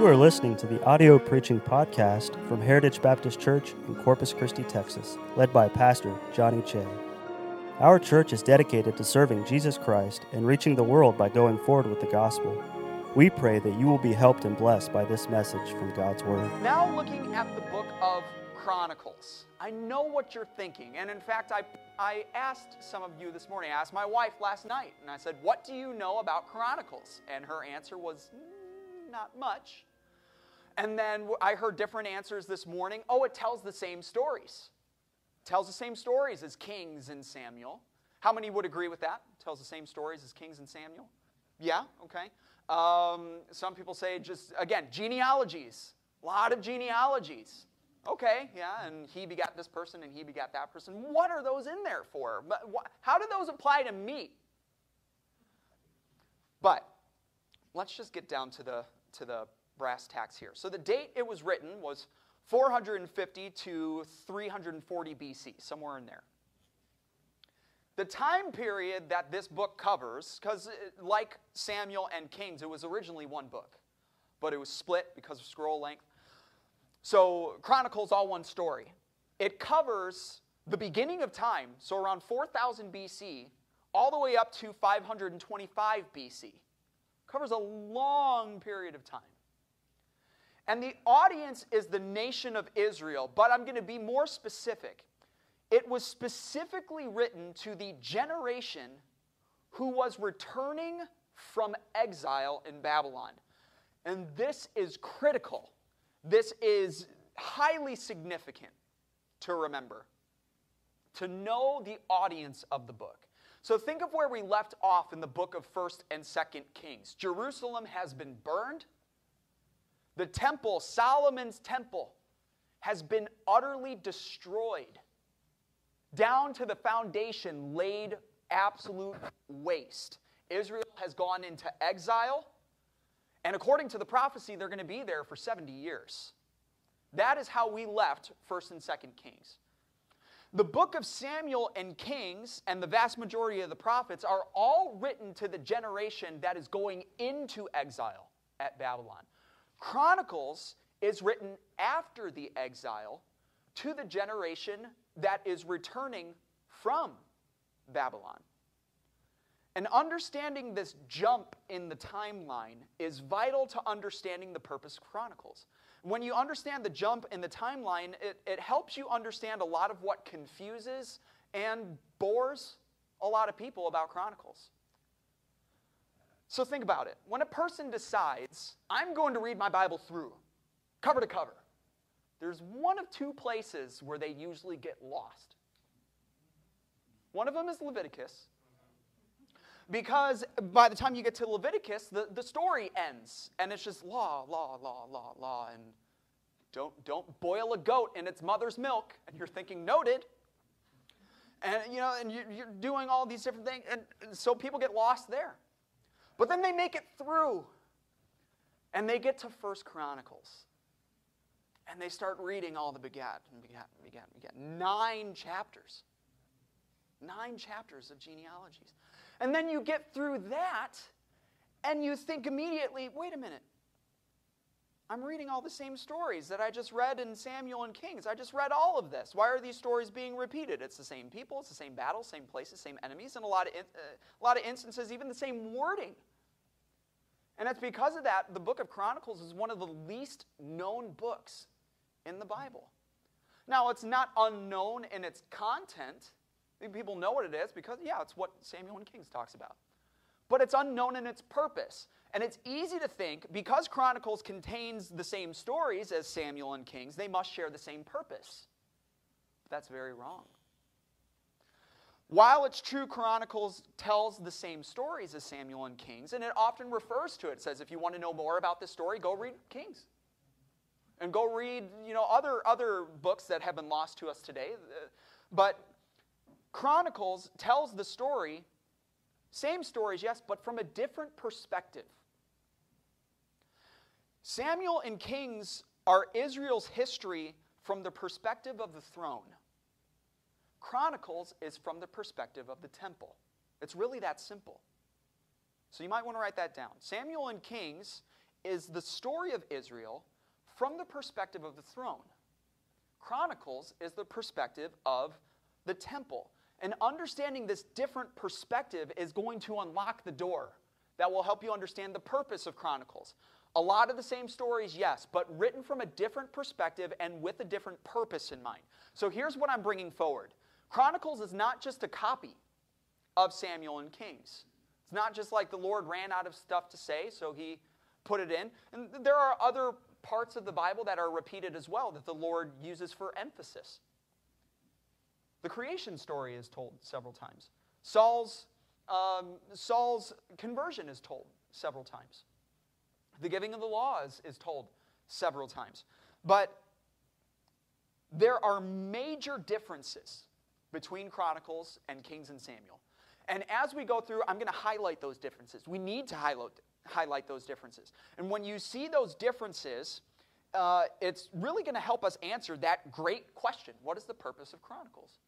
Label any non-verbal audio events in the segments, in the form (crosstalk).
You are listening to the audio preaching podcast from Heritage Baptist Church in Corpus Christi, Texas, led by Pastor Johnny Che. Our church is dedicated to serving Jesus Christ and reaching the world by going forward with the gospel. We pray that you will be helped and blessed by this message from God's Word. Now, looking at the book of Chronicles, I know what you're thinking. And in fact, I, I asked some of you this morning, I asked my wife last night, and I said, What do you know about Chronicles? And her answer was, "Mm, Not much. And then I heard different answers this morning. Oh, it tells the same stories. It tells the same stories as Kings and Samuel. How many would agree with that? It tells the same stories as Kings and Samuel? Yeah, okay. Um, some people say just, again, genealogies. A lot of genealogies. Okay, yeah, and he begat this person and he begat that person. What are those in there for? How do those apply to me? But let's just get down to the, to the brass tacks here. So the date it was written was 450 to 340 BC, somewhere in there. The time period that this book covers, because uh, like Samuel and Kings, it was originally one book, but it was split because of scroll length. So, Chronicles, all one story. It covers the beginning of time, so around 4000 BC, all the way up to 525 BC. Covers a long period of time. And the audience is the nation of Israel, but I'm going to be more specific. It was specifically written to the generation who was returning from exile in Babylon. And this is critical. This is highly significant to remember, to know the audience of the book. So think of where we left off in the book of 1st and 2nd Kings. Jerusalem has been burned. The temple, Solomon's temple, has been utterly destroyed, down to the foundation laid absolute waste. Israel has gone into exile, and according to the prophecy, they're going to be there for 70 years. That is how we left 1st and 2nd Kings. The book of Samuel and Kings and the vast majority of the prophets are all written to the generation that is going into exile at Babylon. Chronicles is written after the exile to the generation that is returning from Babylon. And understanding this jump in the timeline is vital to understanding the purpose of Chronicles. When you understand the jump in the timeline, it, it helps you understand a lot of what confuses and bores a lot of people about Chronicles. So think about it. When a person decides, I'm going to read my Bible through, cover to cover, there's one of two places where they usually get lost. One of them is Leviticus, because by the time you get to Leviticus, the, the story ends, and it's just law, law, law, law, law, and don't, don't boil a goat in its mother's milk, and you're thinking, noted. And you know, and you, you're doing all these different things, and so people get lost there. But then they make it through, and they get to First Chronicles, and they start reading all the begat and begat and begat and begat. Nine chapters. Nine chapters of genealogies. And then you get through that, and you think immediately, wait a minute. I'm reading all the same stories that I just read in Samuel and Kings. I just read all of this. Why are these stories being repeated? It's the same people, it's the same battles, same places, same enemies, and a lot of, in, uh, a lot of instances, even the same wording. And it's because of that, the book of Chronicles is one of the least known books in the Bible. Now, it's not unknown in its content. People know what it is because, yeah, it's what Samuel and Kings talks about. But it's unknown in its purpose. And it's easy to think because Chronicles contains the same stories as Samuel and Kings, they must share the same purpose. But that's very wrong. While it's true Chronicles tells the same stories as Samuel and Kings, and it often refers to it, it says if you want to know more about this story, go read Kings. And go read, you know, other, other books that have been lost to us today. But Chronicles tells the story, same stories, yes, but from a different perspective. Samuel and Kings are Israel's history from the perspective of the throne. Chronicles is from the perspective of the temple. It's really that simple. So you might want to write that down. Samuel and Kings is the story of Israel from the perspective of the throne. Chronicles is the perspective of the temple. And understanding this different perspective is going to unlock the door that will help you understand the purpose of Chronicles. A lot of the same stories, yes, but written from a different perspective and with a different purpose in mind. So here's what I'm bringing forward Chronicles is not just a copy of Samuel and Kings. It's not just like the Lord ran out of stuff to say, so he put it in. And there are other parts of the Bible that are repeated as well that the Lord uses for emphasis. The creation story is told several times. Saul's, um, Saul's conversion is told several times. The giving of the laws is told several times. But there are major differences between Chronicles and Kings and Samuel. And as we go through, I'm going to highlight those differences. We need to highlight, highlight those differences. And when you see those differences, uh, it's really going to help us answer that great question What is the purpose of Chronicles?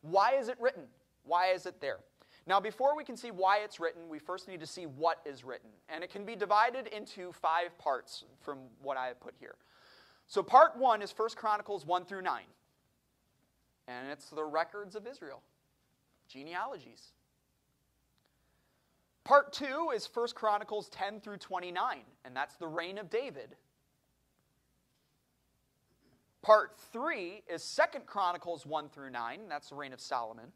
Why is it written? Why is it there? Now, before we can see why it's written, we first need to see what is written. And it can be divided into five parts from what I have put here. So, part one is 1 Chronicles 1 through 9. And it's the records of Israel, genealogies. Part two is 1 Chronicles 10 through 29, and that's the reign of David. Part three is 2 Chronicles 1 through 9, and that's the reign of Solomon.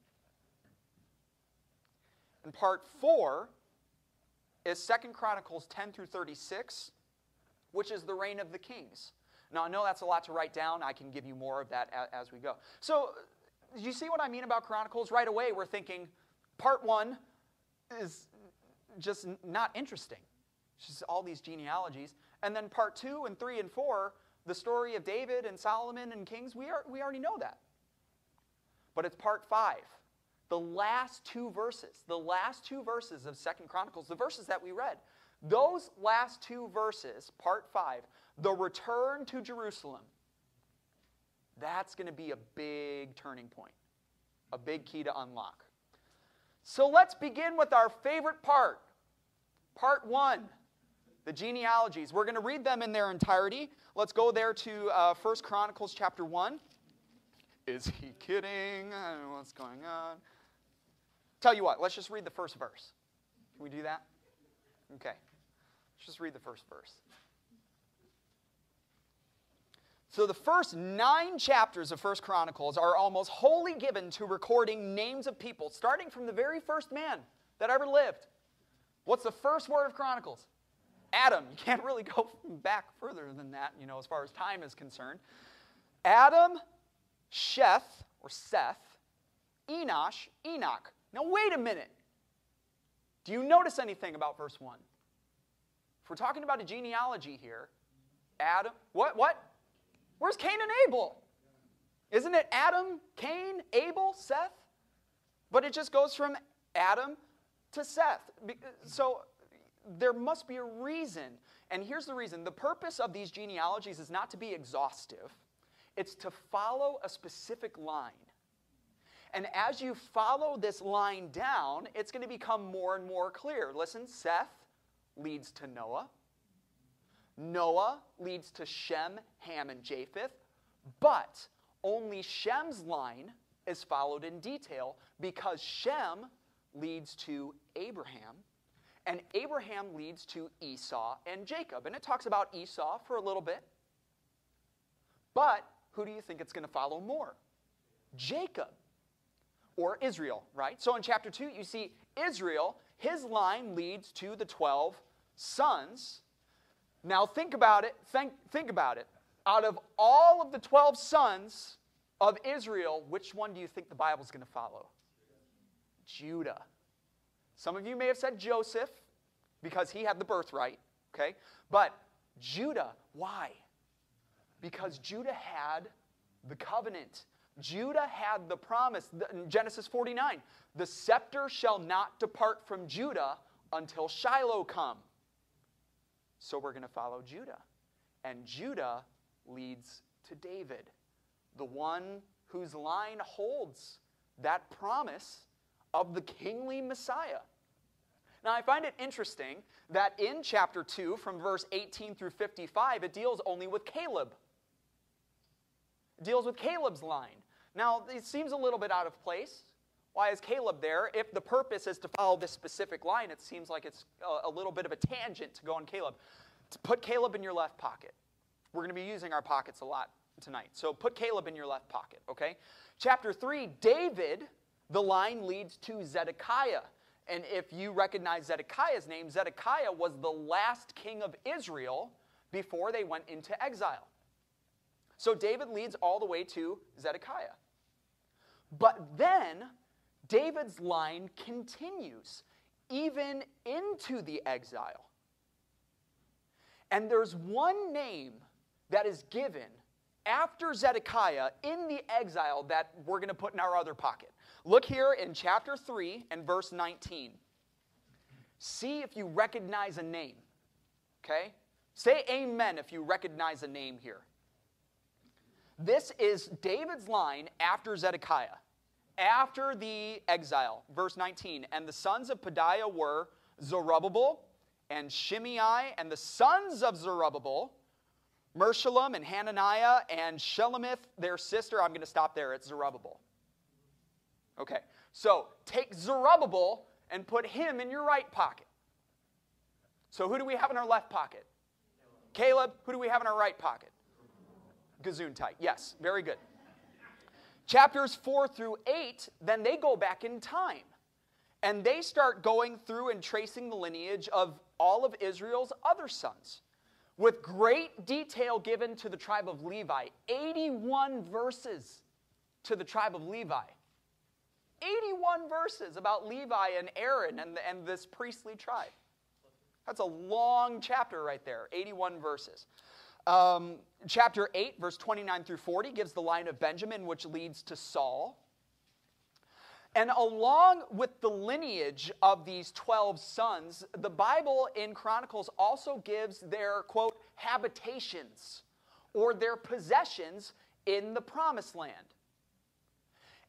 And part four is 2 Chronicles 10 through 36, which is the reign of the kings. Now, I know that's a lot to write down. I can give you more of that as we go. So, you see what I mean about Chronicles? Right away, we're thinking part one is just not interesting. It's just all these genealogies. And then part two and three and four, the story of David and Solomon and kings, we, are, we already know that. But it's part five, the last two verses, the last two verses of Second Chronicles, the verses that we read. Those last two verses, part five, the return to Jerusalem, that's going to be a big turning point, a big key to unlock. So let's begin with our favorite part Part one, the genealogies. We're going to read them in their entirety. Let's go there to uh, 1 Chronicles chapter 1. Is he kidding? I don't know what's going on. Tell you what, let's just read the first verse. Can we do that? Okay. Let's just read the first verse. So the first nine chapters of First Chronicles are almost wholly given to recording names of people, starting from the very first man that ever lived. What's the first word of Chronicles? Adam. You can't really go (laughs) back further than that, you know, as far as time is concerned. Adam, Sheth, or Seth, Enosh, Enoch. Now, wait a minute. Do you notice anything about verse 1? If we're talking about a genealogy here, Adam, what, what? Where's Cain and Abel? Isn't it Adam, Cain, Abel, Seth? But it just goes from Adam to Seth. So there must be a reason. And here's the reason the purpose of these genealogies is not to be exhaustive, it's to follow a specific line. And as you follow this line down, it's going to become more and more clear. Listen, Seth leads to Noah. Noah leads to Shem, Ham, and Japheth. But only Shem's line is followed in detail because Shem leads to Abraham, and Abraham leads to Esau and Jacob. And it talks about Esau for a little bit. But who do you think it's going to follow more? Jacob or Israel, right? So in chapter 2, you see Israel, his line leads to the 12 sons. Now think about it. Think, think about it. Out of all of the 12 sons of Israel, which one do you think the Bible's going to follow? Judah. Some of you may have said Joseph because he had the birthright, okay? But Judah, why? Because Judah had the covenant. Judah had the promise. Genesis 49 the scepter shall not depart from Judah until Shiloh come. So we're going to follow Judah. And Judah leads to David, the one whose line holds that promise of the kingly Messiah. Now, I find it interesting that in chapter 2, from verse 18 through 55, it deals only with Caleb. It deals with Caleb's line. Now, it seems a little bit out of place. Why is Caleb there? If the purpose is to follow this specific line, it seems like it's a, a little bit of a tangent to go on Caleb. To put Caleb in your left pocket. We're going to be using our pockets a lot tonight. So put Caleb in your left pocket, okay? Chapter 3, David, the line leads to Zedekiah. And if you recognize Zedekiah's name, Zedekiah was the last king of Israel before they went into exile. So David leads all the way to Zedekiah. But then David's line continues even into the exile. And there's one name that is given after Zedekiah in the exile that we're going to put in our other pocket. Look here in chapter 3 and verse 19. See if you recognize a name. Okay? Say amen if you recognize a name here. This is David's line after Zedekiah, after the exile. Verse 19. And the sons of Pedaiah were Zerubbabel and Shimei, and the sons of Zerubbabel, Meshullam and Hananiah and Shelomith, their sister. I'm going to stop there. It's Zerubbabel. Okay, so take Zerubbabel and put him in your right pocket. So who do we have in our left pocket? Caleb. Who do we have in our right pocket? Gesundheit. Yes, very good. Chapters 4 through 8, then they go back in time. And they start going through and tracing the lineage of all of Israel's other sons with great detail given to the tribe of Levi. 81 verses to the tribe of Levi. 81 verses about Levi and Aaron and, and this priestly tribe. That's a long chapter right there, 81 verses. Um, chapter 8, verse 29 through 40, gives the line of Benjamin, which leads to Saul. And along with the lineage of these 12 sons, the Bible in Chronicles also gives their, quote, habitations or their possessions in the promised land.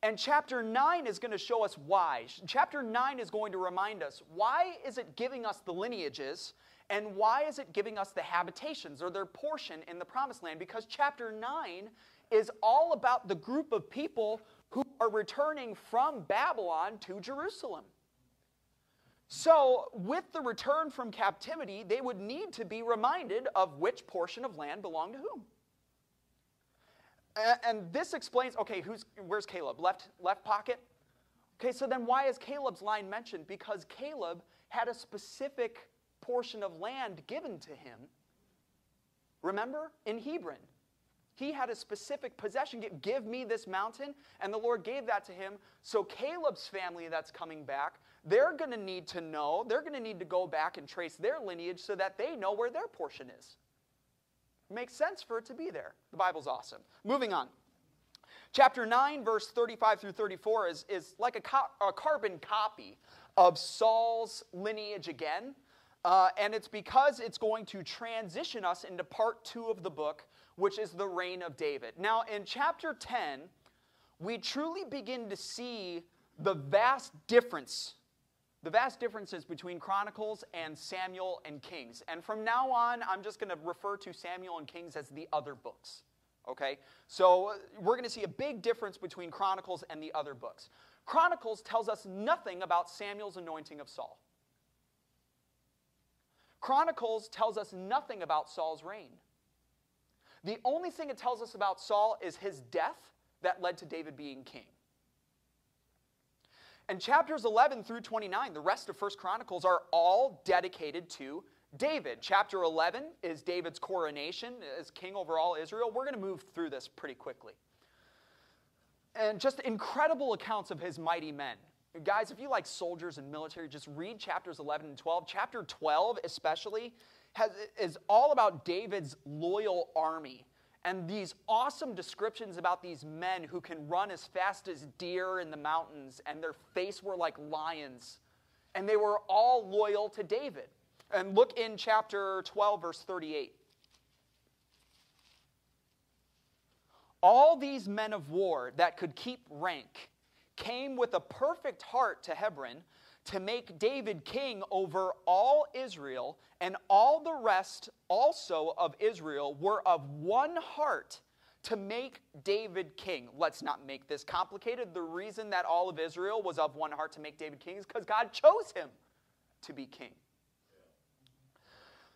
And chapter 9 is going to show us why. Chapter 9 is going to remind us why is it giving us the lineages and why is it giving us the habitations or their portion in the promised land? Because chapter 9 is all about the group of people who are returning from Babylon to Jerusalem. So, with the return from captivity, they would need to be reminded of which portion of land belonged to whom. And this explains okay, who's, where's Caleb? Left, left pocket? Okay, so then why is Caleb's line mentioned? Because Caleb had a specific portion of land given to him. Remember? In Hebron. He had a specific possession. Give me this mountain. And the Lord gave that to him. So Caleb's family that's coming back, they're going to need to know, they're going to need to go back and trace their lineage so that they know where their portion is. It makes sense for it to be there. The Bible's awesome. Moving on. Chapter 9, verse 35 through 34 is, is like a, co- a carbon copy of Saul's lineage again. Uh, and it's because it's going to transition us into part two of the book, which is the reign of David. Now, in chapter 10, we truly begin to see the vast difference, the vast differences between Chronicles and Samuel and Kings. And from now on, I'm just going to refer to Samuel and Kings as the other books. Okay? So we're going to see a big difference between Chronicles and the other books. Chronicles tells us nothing about Samuel's anointing of Saul. Chronicles tells us nothing about Saul's reign. The only thing it tells us about Saul is his death that led to David being king. And chapters 11 through 29, the rest of First Chronicles, are all dedicated to David. Chapter 11 is David's coronation as king over all Israel. We're going to move through this pretty quickly. And just incredible accounts of his mighty men. Guys, if you like soldiers and military, just read chapters 11 and 12. Chapter 12, especially, has, is all about David's loyal army and these awesome descriptions about these men who can run as fast as deer in the mountains, and their face were like lions. And they were all loyal to David. And look in chapter 12, verse 38. All these men of war that could keep rank came with a perfect heart to Hebron to make David king over all Israel, and all the rest also of Israel were of one heart to make David king. Let's not make this complicated. The reason that all of Israel was of one heart to make David king is because God chose him to be king.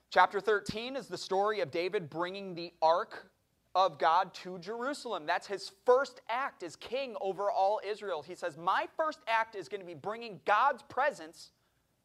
Chapter 13 is the story of David bringing the ark of God to Jerusalem. That's his first act as king over all Israel. He says, My first act is going to be bringing God's presence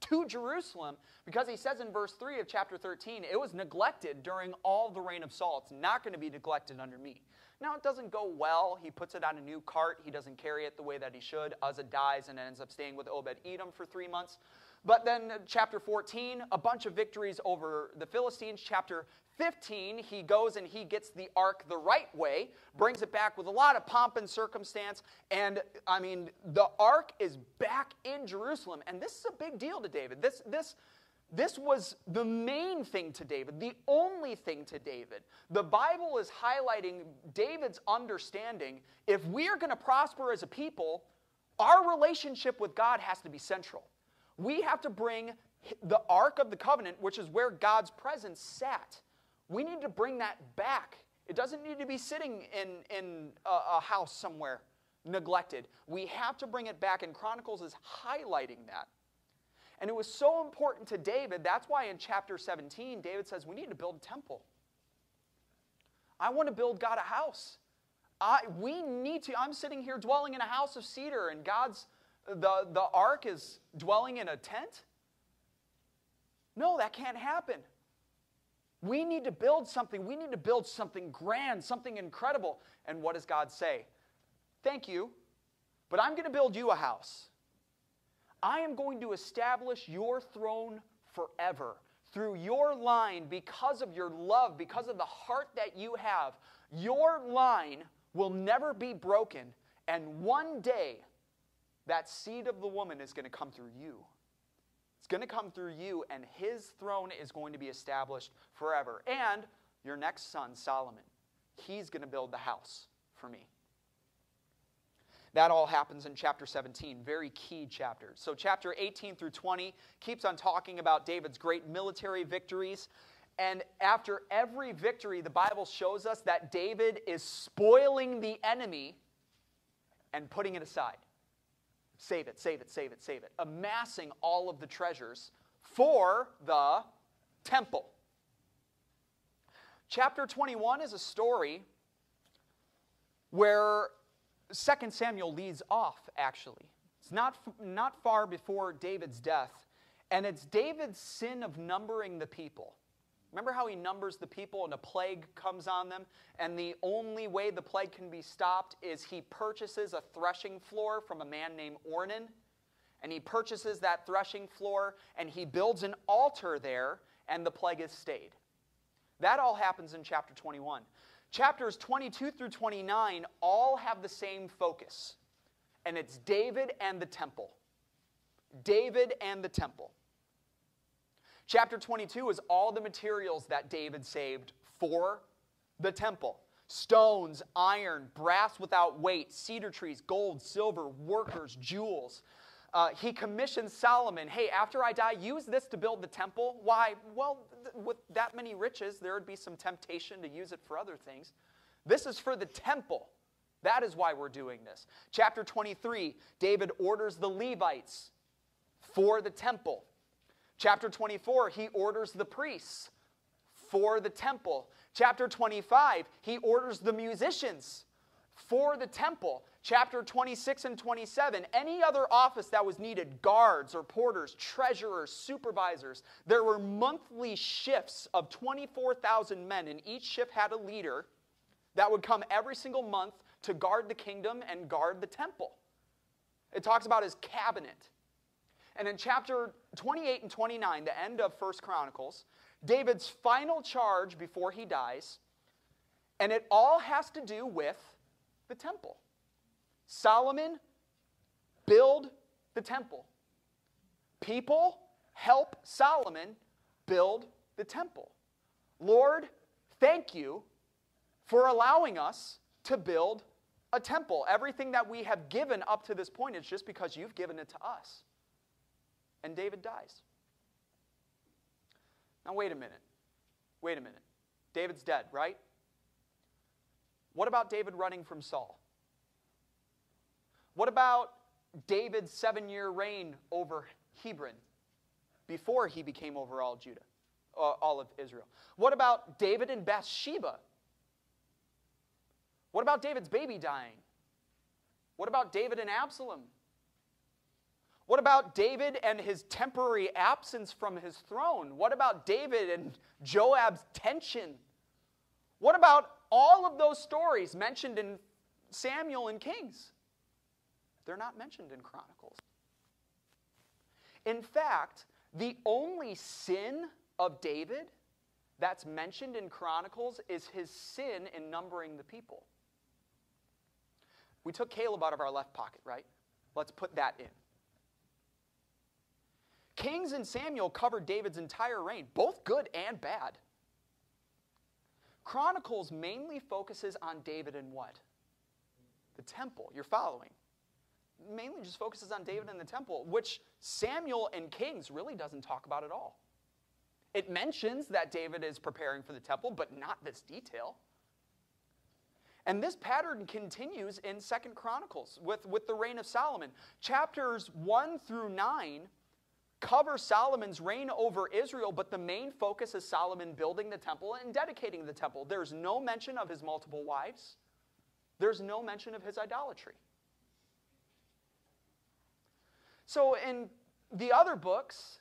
to Jerusalem because he says in verse 3 of chapter 13, it was neglected during all the reign of Saul. It's not going to be neglected under me. Now, it doesn't go well. He puts it on a new cart. He doesn't carry it the way that he should. Uzzah dies and ends up staying with Obed Edom for three months. But then, uh, chapter 14, a bunch of victories over the Philistines. Chapter 15, he goes and he gets the ark the right way, brings it back with a lot of pomp and circumstance. And I mean, the ark is back in Jerusalem. And this is a big deal to David. This, this, this was the main thing to David, the only thing to David. The Bible is highlighting David's understanding if we are going to prosper as a people, our relationship with God has to be central. We have to bring the Ark of the Covenant, which is where God's presence sat we need to bring that back. It doesn't need to be sitting in, in a, a house somewhere neglected. We have to bring it back, and Chronicles is highlighting that. And it was so important to David. That's why in chapter 17, David says, We need to build a temple. I want to build God a house. I, we need to. I'm sitting here dwelling in a house of cedar, and God's, the, the ark is dwelling in a tent. No, that can't happen. We need to build something. We need to build something grand, something incredible. And what does God say? Thank you, but I'm going to build you a house. I am going to establish your throne forever through your line because of your love, because of the heart that you have. Your line will never be broken, and one day that seed of the woman is going to come through you. It's going to come through you, and his throne is going to be established forever. And your next son, Solomon, he's going to build the house for me. That all happens in chapter 17, very key chapters. So, chapter 18 through 20 keeps on talking about David's great military victories. And after every victory, the Bible shows us that David is spoiling the enemy and putting it aside. Save it, save it, save it, save it. Amassing all of the treasures for the temple. Chapter 21 is a story where 2 Samuel leads off, actually. It's not, not far before David's death, and it's David's sin of numbering the people. Remember how he numbers the people and a plague comes on them? And the only way the plague can be stopped is he purchases a threshing floor from a man named Ornan. And he purchases that threshing floor and he builds an altar there, and the plague is stayed. That all happens in chapter 21. Chapters 22 through 29 all have the same focus, and it's David and the temple. David and the temple. Chapter 22 is all the materials that David saved for the temple stones, iron, brass without weight, cedar trees, gold, silver, workers, jewels. Uh, he commissioned Solomon, hey, after I die, use this to build the temple. Why? Well, th- with that many riches, there would be some temptation to use it for other things. This is for the temple. That is why we're doing this. Chapter 23, David orders the Levites for the temple. Chapter 24, he orders the priests for the temple. Chapter 25, he orders the musicians for the temple. Chapter 26 and 27, any other office that was needed guards or porters, treasurers, supervisors. There were monthly shifts of 24,000 men, and each shift had a leader that would come every single month to guard the kingdom and guard the temple. It talks about his cabinet. And in chapter 28 and 29, the end of First Chronicles, David's final charge before he dies, and it all has to do with the temple. Solomon, build the temple. People help Solomon build the temple. Lord, thank you for allowing us to build a temple. Everything that we have given up to this point is just because you've given it to us. And David dies. Now, wait a minute. Wait a minute. David's dead, right? What about David running from Saul? What about David's seven year reign over Hebron before he became over all Judah, uh, all of Israel? What about David and Bathsheba? What about David's baby dying? What about David and Absalom? What about David and his temporary absence from his throne? What about David and Joab's tension? What about all of those stories mentioned in Samuel and Kings? They're not mentioned in Chronicles. In fact, the only sin of David that's mentioned in Chronicles is his sin in numbering the people. We took Caleb out of our left pocket, right? Let's put that in. Kings and Samuel covered David's entire reign, both good and bad. Chronicles mainly focuses on David and what? The temple. You're following. Mainly just focuses on David and the temple, which Samuel and Kings really doesn't talk about at all. It mentions that David is preparing for the temple, but not this detail. And this pattern continues in Second Chronicles with, with the reign of Solomon. Chapters 1 through 9 cover Solomon's reign over Israel, but the main focus is Solomon building the temple and dedicating the temple. There's no mention of his multiple wives, there's no mention of his idolatry. So, in the other books,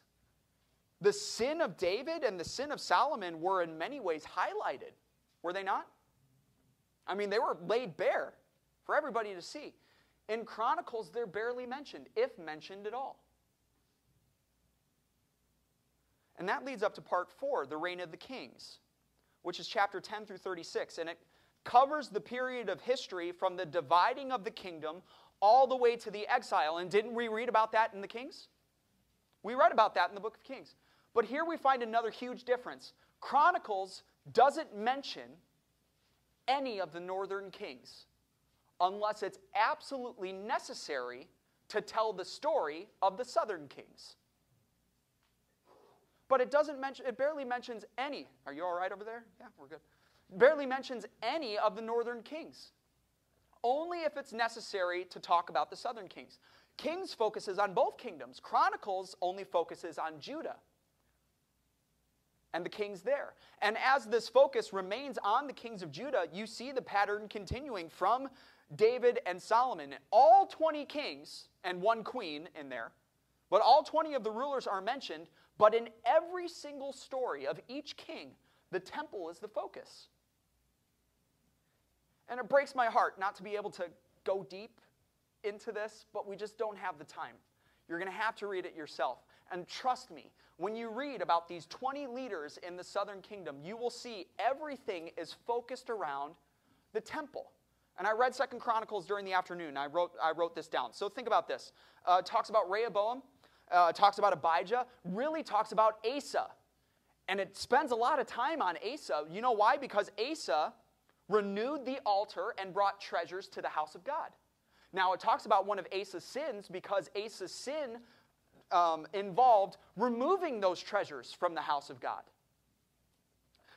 the sin of David and the sin of Solomon were in many ways highlighted, were they not? I mean, they were laid bare for everybody to see. In Chronicles, they're barely mentioned, if mentioned at all. And that leads up to part four, the reign of the kings, which is chapter 10 through 36. And it covers the period of history from the dividing of the kingdom all the way to the exile. And didn't we read about that in the Kings? We read about that in the book of Kings. But here we find another huge difference. Chronicles doesn't mention any of the northern kings unless it's absolutely necessary to tell the story of the southern kings. But it doesn't mention, it barely mentions any. Are you all right over there? Yeah, we're good. Barely mentions any of the northern kings. Only if it's necessary to talk about the southern kings. Kings focuses on both kingdoms. Chronicles only focuses on Judah and the kings there. And as this focus remains on the kings of Judah, you see the pattern continuing from David and Solomon. All 20 kings and one queen in there, but all 20 of the rulers are mentioned, but in every single story of each king, the temple is the focus. And it breaks my heart not to be able to go deep into this, but we just don't have the time. You're going to have to read it yourself. And trust me, when you read about these 20 leaders in the southern kingdom, you will see everything is focused around the temple. And I read Second Chronicles during the afternoon. I wrote, I wrote this down. So think about this. Uh, it talks about Rehoboam, uh, talks about Abijah, really talks about Asa. And it spends a lot of time on Asa. You know why? Because Asa renewed the altar and brought treasures to the house of God. Now, it talks about one of Asa's sins because Asa's sin um, involved removing those treasures from the house of God.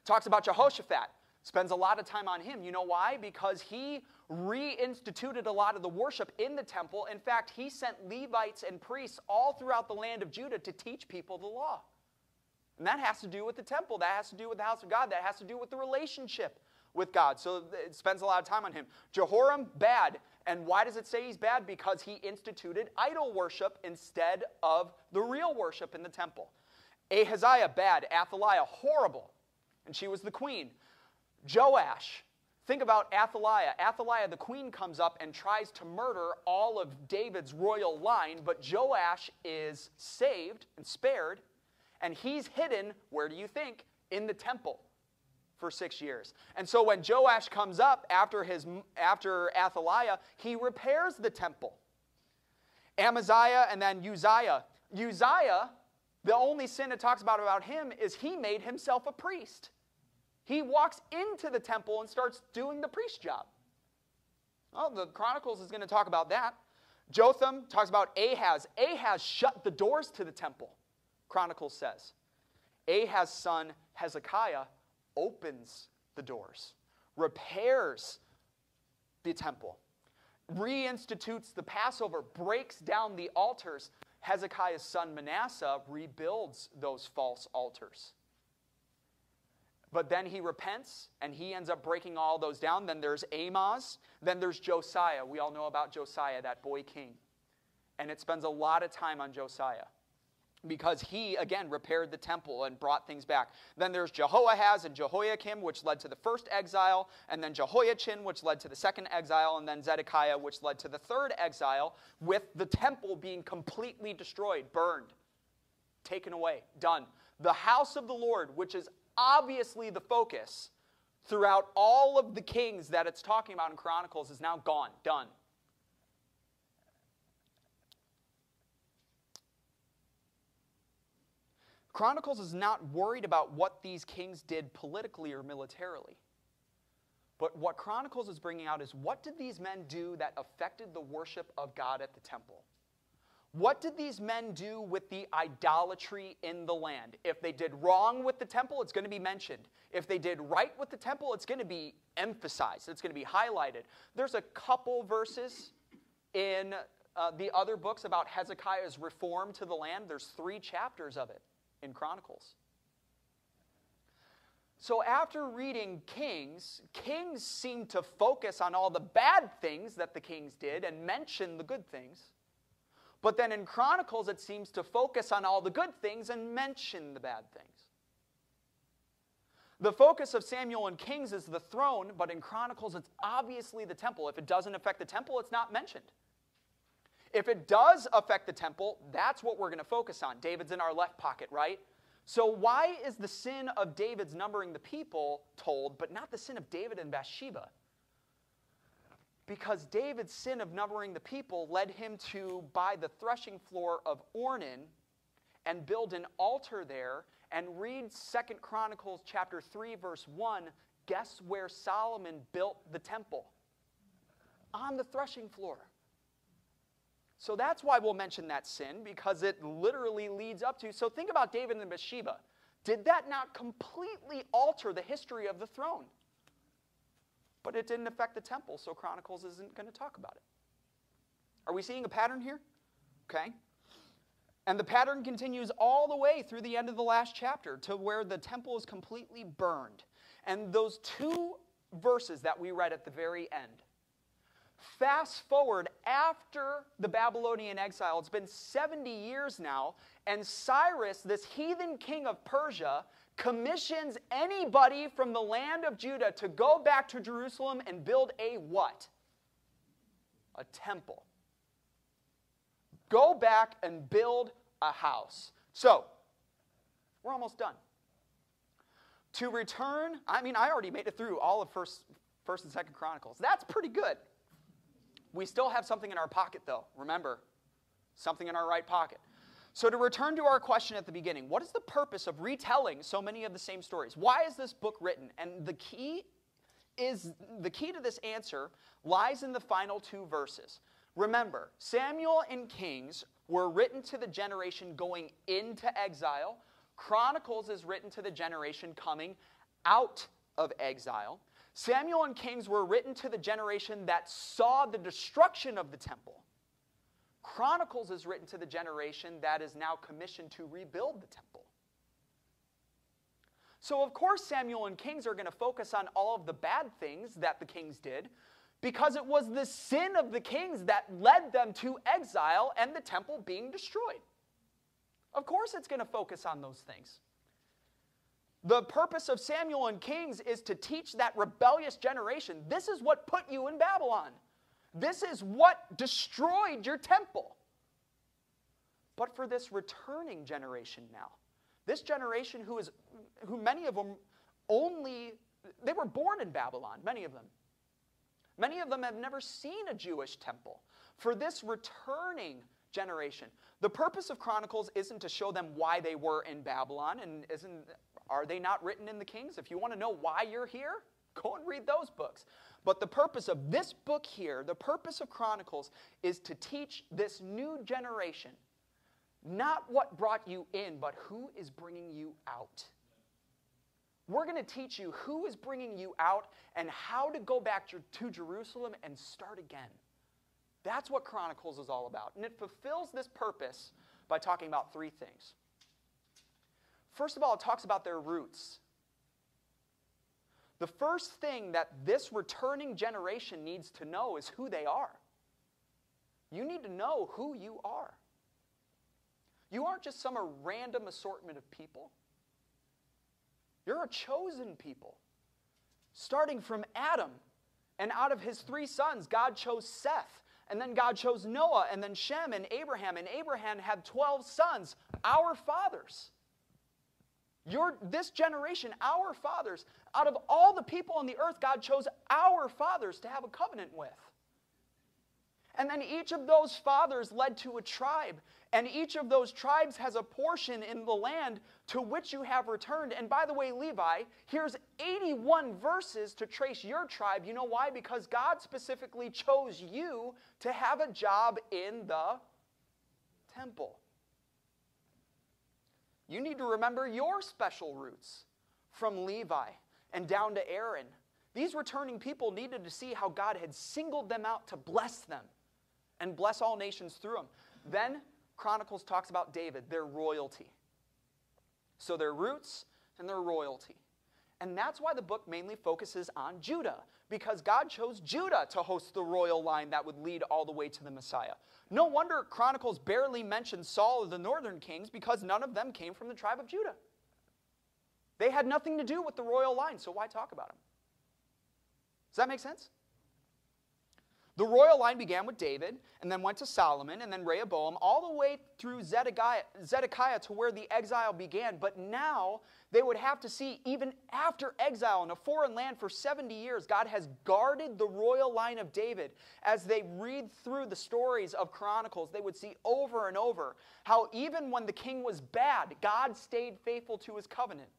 Talks about Jehoshaphat, spends a lot of time on him. You know why? Because he reinstituted a lot of the worship in the temple. In fact, he sent Levites and priests all throughout the land of Judah to teach people the law. And that has to do with the temple, that has to do with the house of God, that has to do with the relationship with God. So it spends a lot of time on him. Jehoram, bad. And why does it say he's bad? Because he instituted idol worship instead of the real worship in the temple. Ahaziah, bad. Athaliah, horrible. And she was the queen. Joash, think about Athaliah. Athaliah, the queen, comes up and tries to murder all of David's royal line, but Joash is saved and spared, and he's hidden, where do you think? In the temple for six years. And so when Joash comes up after, his, after Athaliah, he repairs the temple. Amaziah and then Uzziah. Uzziah, the only sin it talks about about him is he made himself a priest. He walks into the temple and starts doing the priest job. Well, the Chronicles is going to talk about that. Jotham talks about Ahaz. Ahaz shut the doors to the temple, Chronicles says. Ahaz's son Hezekiah opens the doors, repairs the temple, reinstitutes the Passover, breaks down the altars. Hezekiah's son Manasseh rebuilds those false altars. But then he repents and he ends up breaking all those down. Then there's Amos. Then there's Josiah. We all know about Josiah, that boy king. And it spends a lot of time on Josiah because he, again, repaired the temple and brought things back. Then there's Jehoahaz and Jehoiakim, which led to the first exile, and then Jehoiachin, which led to the second exile, and then Zedekiah, which led to the third exile, with the temple being completely destroyed, burned, taken away, done. The house of the Lord, which is obviously the focus throughout all of the kings that it's talking about in Chronicles, is now gone, done. Chronicles is not worried about what these kings did politically or militarily. But what Chronicles is bringing out is what did these men do that affected the worship of God at the temple? What did these men do with the idolatry in the land? If they did wrong with the temple, it's going to be mentioned. If they did right with the temple, it's going to be emphasized, it's going to be highlighted. There's a couple verses in uh, the other books about Hezekiah's reform to the land, there's three chapters of it in Chronicles. So, after reading Kings, Kings seem to focus on all the bad things that the kings did and mention the good things. But then in Chronicles, it seems to focus on all the good things and mention the bad things. The focus of Samuel and Kings is the throne, but in Chronicles, it's obviously the temple. If it doesn't affect the temple, it's not mentioned. If it does affect the temple, that's what we're going to focus on. David's in our left pocket, right? So, why is the sin of David's numbering the people told, but not the sin of David and Bathsheba? Because David's sin of numbering the people led him to buy the threshing floor of Ornan and build an altar there and read Second Chronicles chapter 3 verse 1 guess where Solomon built the temple on the threshing floor so that's why we'll mention that sin, because it literally leads up to. So think about David and Bathsheba. Did that not completely alter the history of the throne? But it didn't affect the temple, so Chronicles isn't going to talk about it. Are we seeing a pattern here? Okay. And the pattern continues all the way through the end of the last chapter to where the temple is completely burned. And those two verses that we read at the very end Fast forward after the Babylonian exile, it's been 70 years now, and Cyrus, this heathen king of Persia, commissions anybody from the land of Judah to go back to Jerusalem and build a what? A temple. Go back and build a house. So, we're almost done. To return, I mean, I already made it through all of first, first and second Chronicles. That's pretty good. We still have something in our pocket, though. Remember, something in our right pocket. So, to return to our question at the beginning, what is the purpose of retelling so many of the same stories? Why is this book written? And the key is the key to this answer lies in the final two verses. Remember, Samuel and Kings were written to the generation going into exile. Chronicles is written to the generation coming out of exile. Samuel and Kings were written to the generation that saw the destruction of the temple. Chronicles is written to the generation that is now commissioned to rebuild the temple. So, of course, Samuel and Kings are going to focus on all of the bad things that the kings did because it was the sin of the kings that led them to exile and the temple being destroyed. Of course, it's going to focus on those things. The purpose of Samuel and Kings is to teach that rebellious generation this is what put you in Babylon. This is what destroyed your temple. But for this returning generation now, this generation who is who many of them only they were born in Babylon, many of them. Many of them have never seen a Jewish temple. For this returning generation, the purpose of Chronicles isn't to show them why they were in Babylon and isn't are they not written in the Kings? If you want to know why you're here, Go and read those books. But the purpose of this book here, the purpose of Chronicles, is to teach this new generation not what brought you in, but who is bringing you out. We're going to teach you who is bringing you out and how to go back to Jerusalem and start again. That's what Chronicles is all about. And it fulfills this purpose by talking about three things. First of all, it talks about their roots. The first thing that this returning generation needs to know is who they are. You need to know who you are. You aren't just some random assortment of people. You're a chosen people. Starting from Adam, and out of his three sons, God chose Seth. And then God chose Noah, and then Shem and Abraham. And Abraham had 12 sons, our fathers. Your, this generation, our fathers, out of all the people on the earth, God chose our fathers to have a covenant with. And then each of those fathers led to a tribe. And each of those tribes has a portion in the land to which you have returned. And by the way, Levi, here's 81 verses to trace your tribe. You know why? Because God specifically chose you to have a job in the temple. You need to remember your special roots from Levi and down to Aaron. These returning people needed to see how God had singled them out to bless them and bless all nations through them. Then Chronicles talks about David, their royalty. So their roots and their royalty. And that's why the book mainly focuses on Judah, because God chose Judah to host the royal line that would lead all the way to the Messiah. No wonder Chronicles barely mentions Saul or the northern kings, because none of them came from the tribe of Judah. They had nothing to do with the royal line, so why talk about them? Does that make sense? The royal line began with David and then went to Solomon and then Rehoboam, all the way through Zedekiah, Zedekiah, to where the exile began. But now they would have to see, even after exile in a foreign land for 70 years, God has guarded the royal line of David. As they read through the stories of Chronicles, they would see over and over how even when the king was bad, God stayed faithful to his covenant.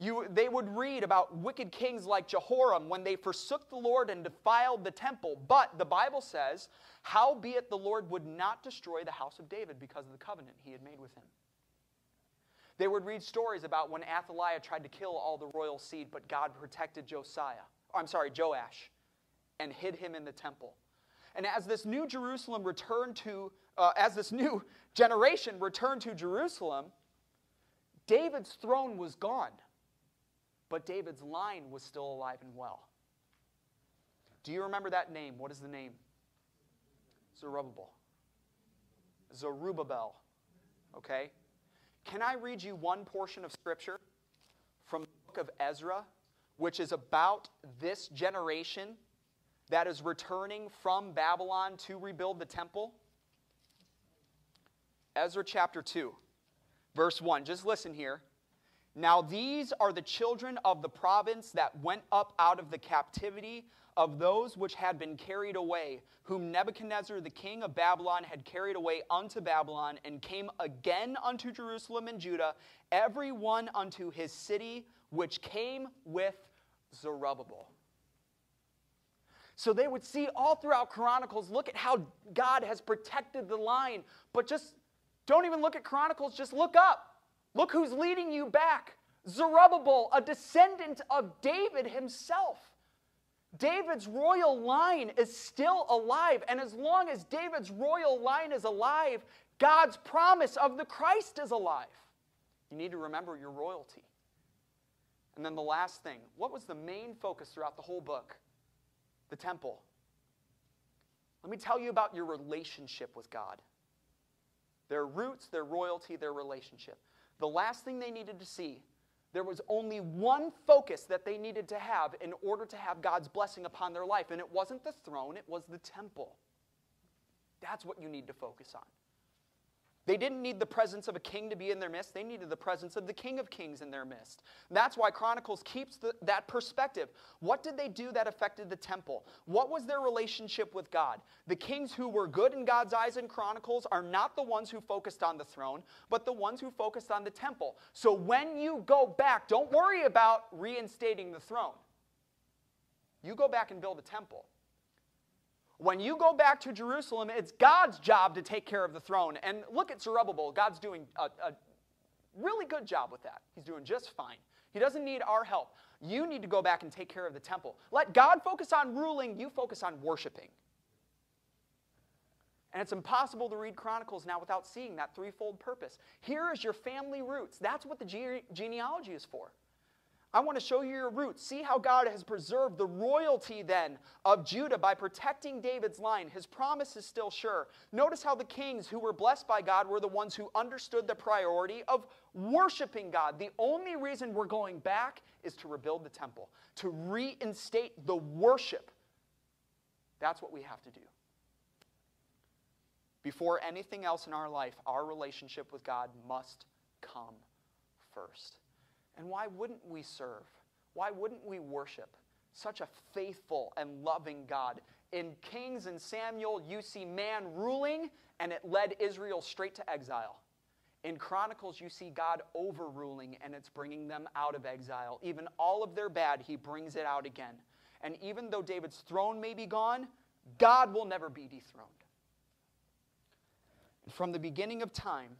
You, they would read about wicked kings like Jehoram when they forsook the Lord and defiled the temple. But the Bible says, Howbeit the Lord would not destroy the house of David because of the covenant he had made with him. They would read stories about when Athaliah tried to kill all the royal seed, but God protected Josiah, I'm sorry, Joash, and hid him in the temple. And as this new Jerusalem returned to, uh, as this new (laughs) generation returned to Jerusalem, David's throne was gone but David's line was still alive and well. Do you remember that name? What is the name? Zerubbabel. Zerubbabel. Okay? Can I read you one portion of Scripture from the book of Ezra, which is about this generation that is returning from Babylon to rebuild the temple? Ezra chapter 2, verse 1. Just listen here. Now these are the children of the province that went up out of the captivity of those which had been carried away, whom Nebuchadnezzar the king of Babylon had carried away unto Babylon, and came again unto Jerusalem and Judah, every one unto his city, which came with Zerubbabel. So they would see all throughout Chronicles, look at how God has protected the line. But just don't even look at Chronicles, just look up. Look who's leading you back Zerubbabel, a descendant of David himself. David's royal line is still alive. And as long as David's royal line is alive, God's promise of the Christ is alive. You need to remember your royalty. And then the last thing what was the main focus throughout the whole book? The temple. Let me tell you about your relationship with God their roots, their royalty, their relationship. The last thing they needed to see, there was only one focus that they needed to have in order to have God's blessing upon their life, and it wasn't the throne, it was the temple. That's what you need to focus on. They didn't need the presence of a king to be in their midst. They needed the presence of the King of Kings in their midst. That's why Chronicles keeps the, that perspective. What did they do that affected the temple? What was their relationship with God? The kings who were good in God's eyes in Chronicles are not the ones who focused on the throne, but the ones who focused on the temple. So when you go back, don't worry about reinstating the throne. You go back and build a temple. When you go back to Jerusalem, it's God's job to take care of the throne. And look at Zerubbabel. God's doing a, a really good job with that. He's doing just fine. He doesn't need our help. You need to go back and take care of the temple. Let God focus on ruling, you focus on worshiping. And it's impossible to read Chronicles now without seeing that threefold purpose. Here is your family roots. That's what the gene- genealogy is for. I want to show you your roots. See how God has preserved the royalty then of Judah by protecting David's line. His promise is still sure. Notice how the kings who were blessed by God were the ones who understood the priority of worshiping God. The only reason we're going back is to rebuild the temple, to reinstate the worship. That's what we have to do. Before anything else in our life, our relationship with God must come first. And why wouldn't we serve? Why wouldn't we worship such a faithful and loving God? In Kings and Samuel, you see man ruling, and it led Israel straight to exile. In Chronicles, you see God overruling, and it's bringing them out of exile. Even all of their bad, he brings it out again. And even though David's throne may be gone, God will never be dethroned. From the beginning of time,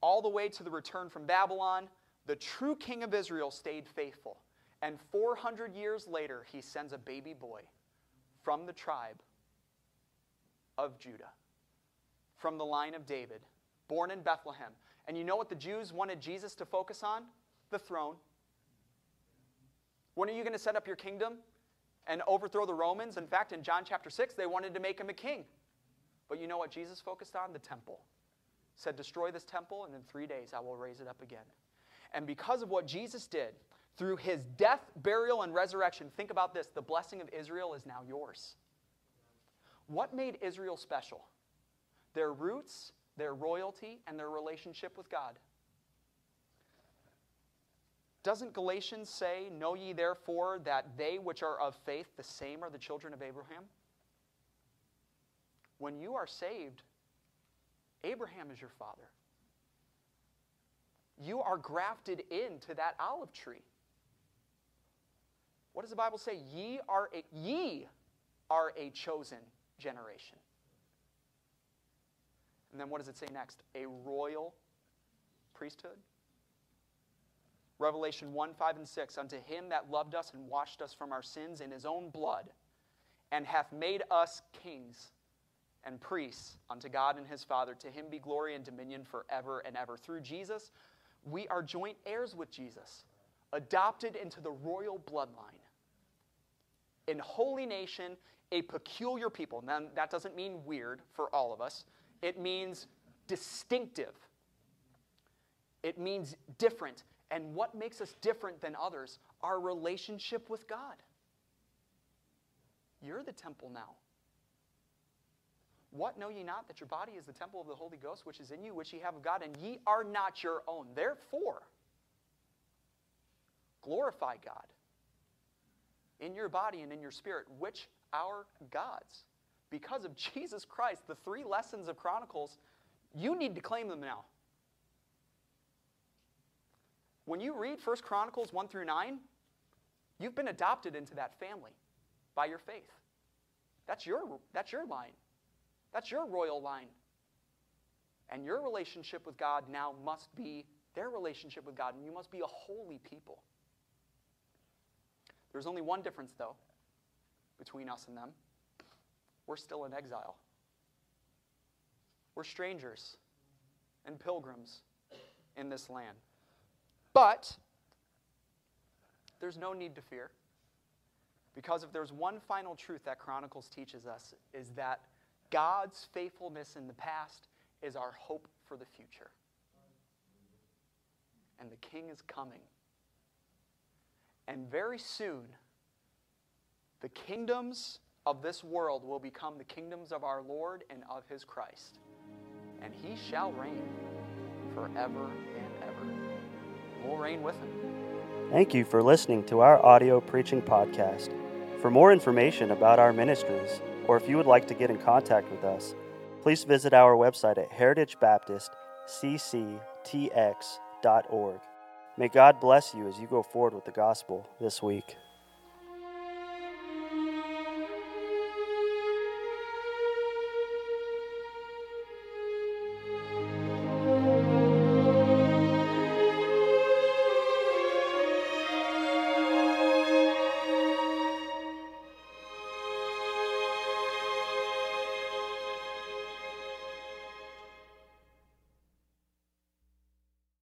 all the way to the return from Babylon, the true king of Israel stayed faithful. And 400 years later, he sends a baby boy from the tribe of Judah, from the line of David, born in Bethlehem. And you know what the Jews wanted Jesus to focus on? The throne. When are you going to set up your kingdom and overthrow the Romans? In fact, in John chapter 6, they wanted to make him a king. But you know what Jesus focused on? The temple. Said, Destroy this temple, and in three days I will raise it up again. And because of what Jesus did, through his death, burial, and resurrection, think about this the blessing of Israel is now yours. What made Israel special? Their roots, their royalty, and their relationship with God. Doesn't Galatians say, Know ye therefore that they which are of faith, the same are the children of Abraham? When you are saved, Abraham is your father you are grafted into that olive tree. What does the Bible say? Ye are a, ye are a chosen generation. And then what does it say next? A royal priesthood. Revelation 1 5 and 6 Unto him that loved us and washed us from our sins in his own blood, and hath made us kings and priests unto God and his Father. To him be glory and dominion forever and ever. Through Jesus, we are joint heirs with Jesus, adopted into the royal bloodline. In holy nation, a peculiar people. Now, that doesn't mean weird for all of us, it means distinctive, it means different. And what makes us different than others? Our relationship with God. You're the temple now. What know ye not that your body is the temple of the Holy Ghost, which is in you, which ye have of God, and ye are not your own? Therefore, glorify God in your body and in your spirit, which are God's. Because of Jesus Christ, the three lessons of Chronicles, you need to claim them now. When you read 1 Chronicles 1 through 9, you've been adopted into that family by your faith. That's your, that's your line. That's your royal line. And your relationship with God now must be their relationship with God, and you must be a holy people. There's only one difference, though, between us and them. We're still in exile. We're strangers and pilgrims in this land. But there's no need to fear. Because if there's one final truth that Chronicles teaches us, is that God's faithfulness in the past is our hope for the future. And the king is coming. And very soon, the kingdoms of this world will become the kingdoms of our Lord and of his Christ. And he shall reign forever and ever. We'll reign with him. Thank you for listening to our audio preaching podcast. For more information about our ministries, or if you would like to get in contact with us, please visit our website at heritagebaptistcctx.org. May God bless you as you go forward with the gospel this week.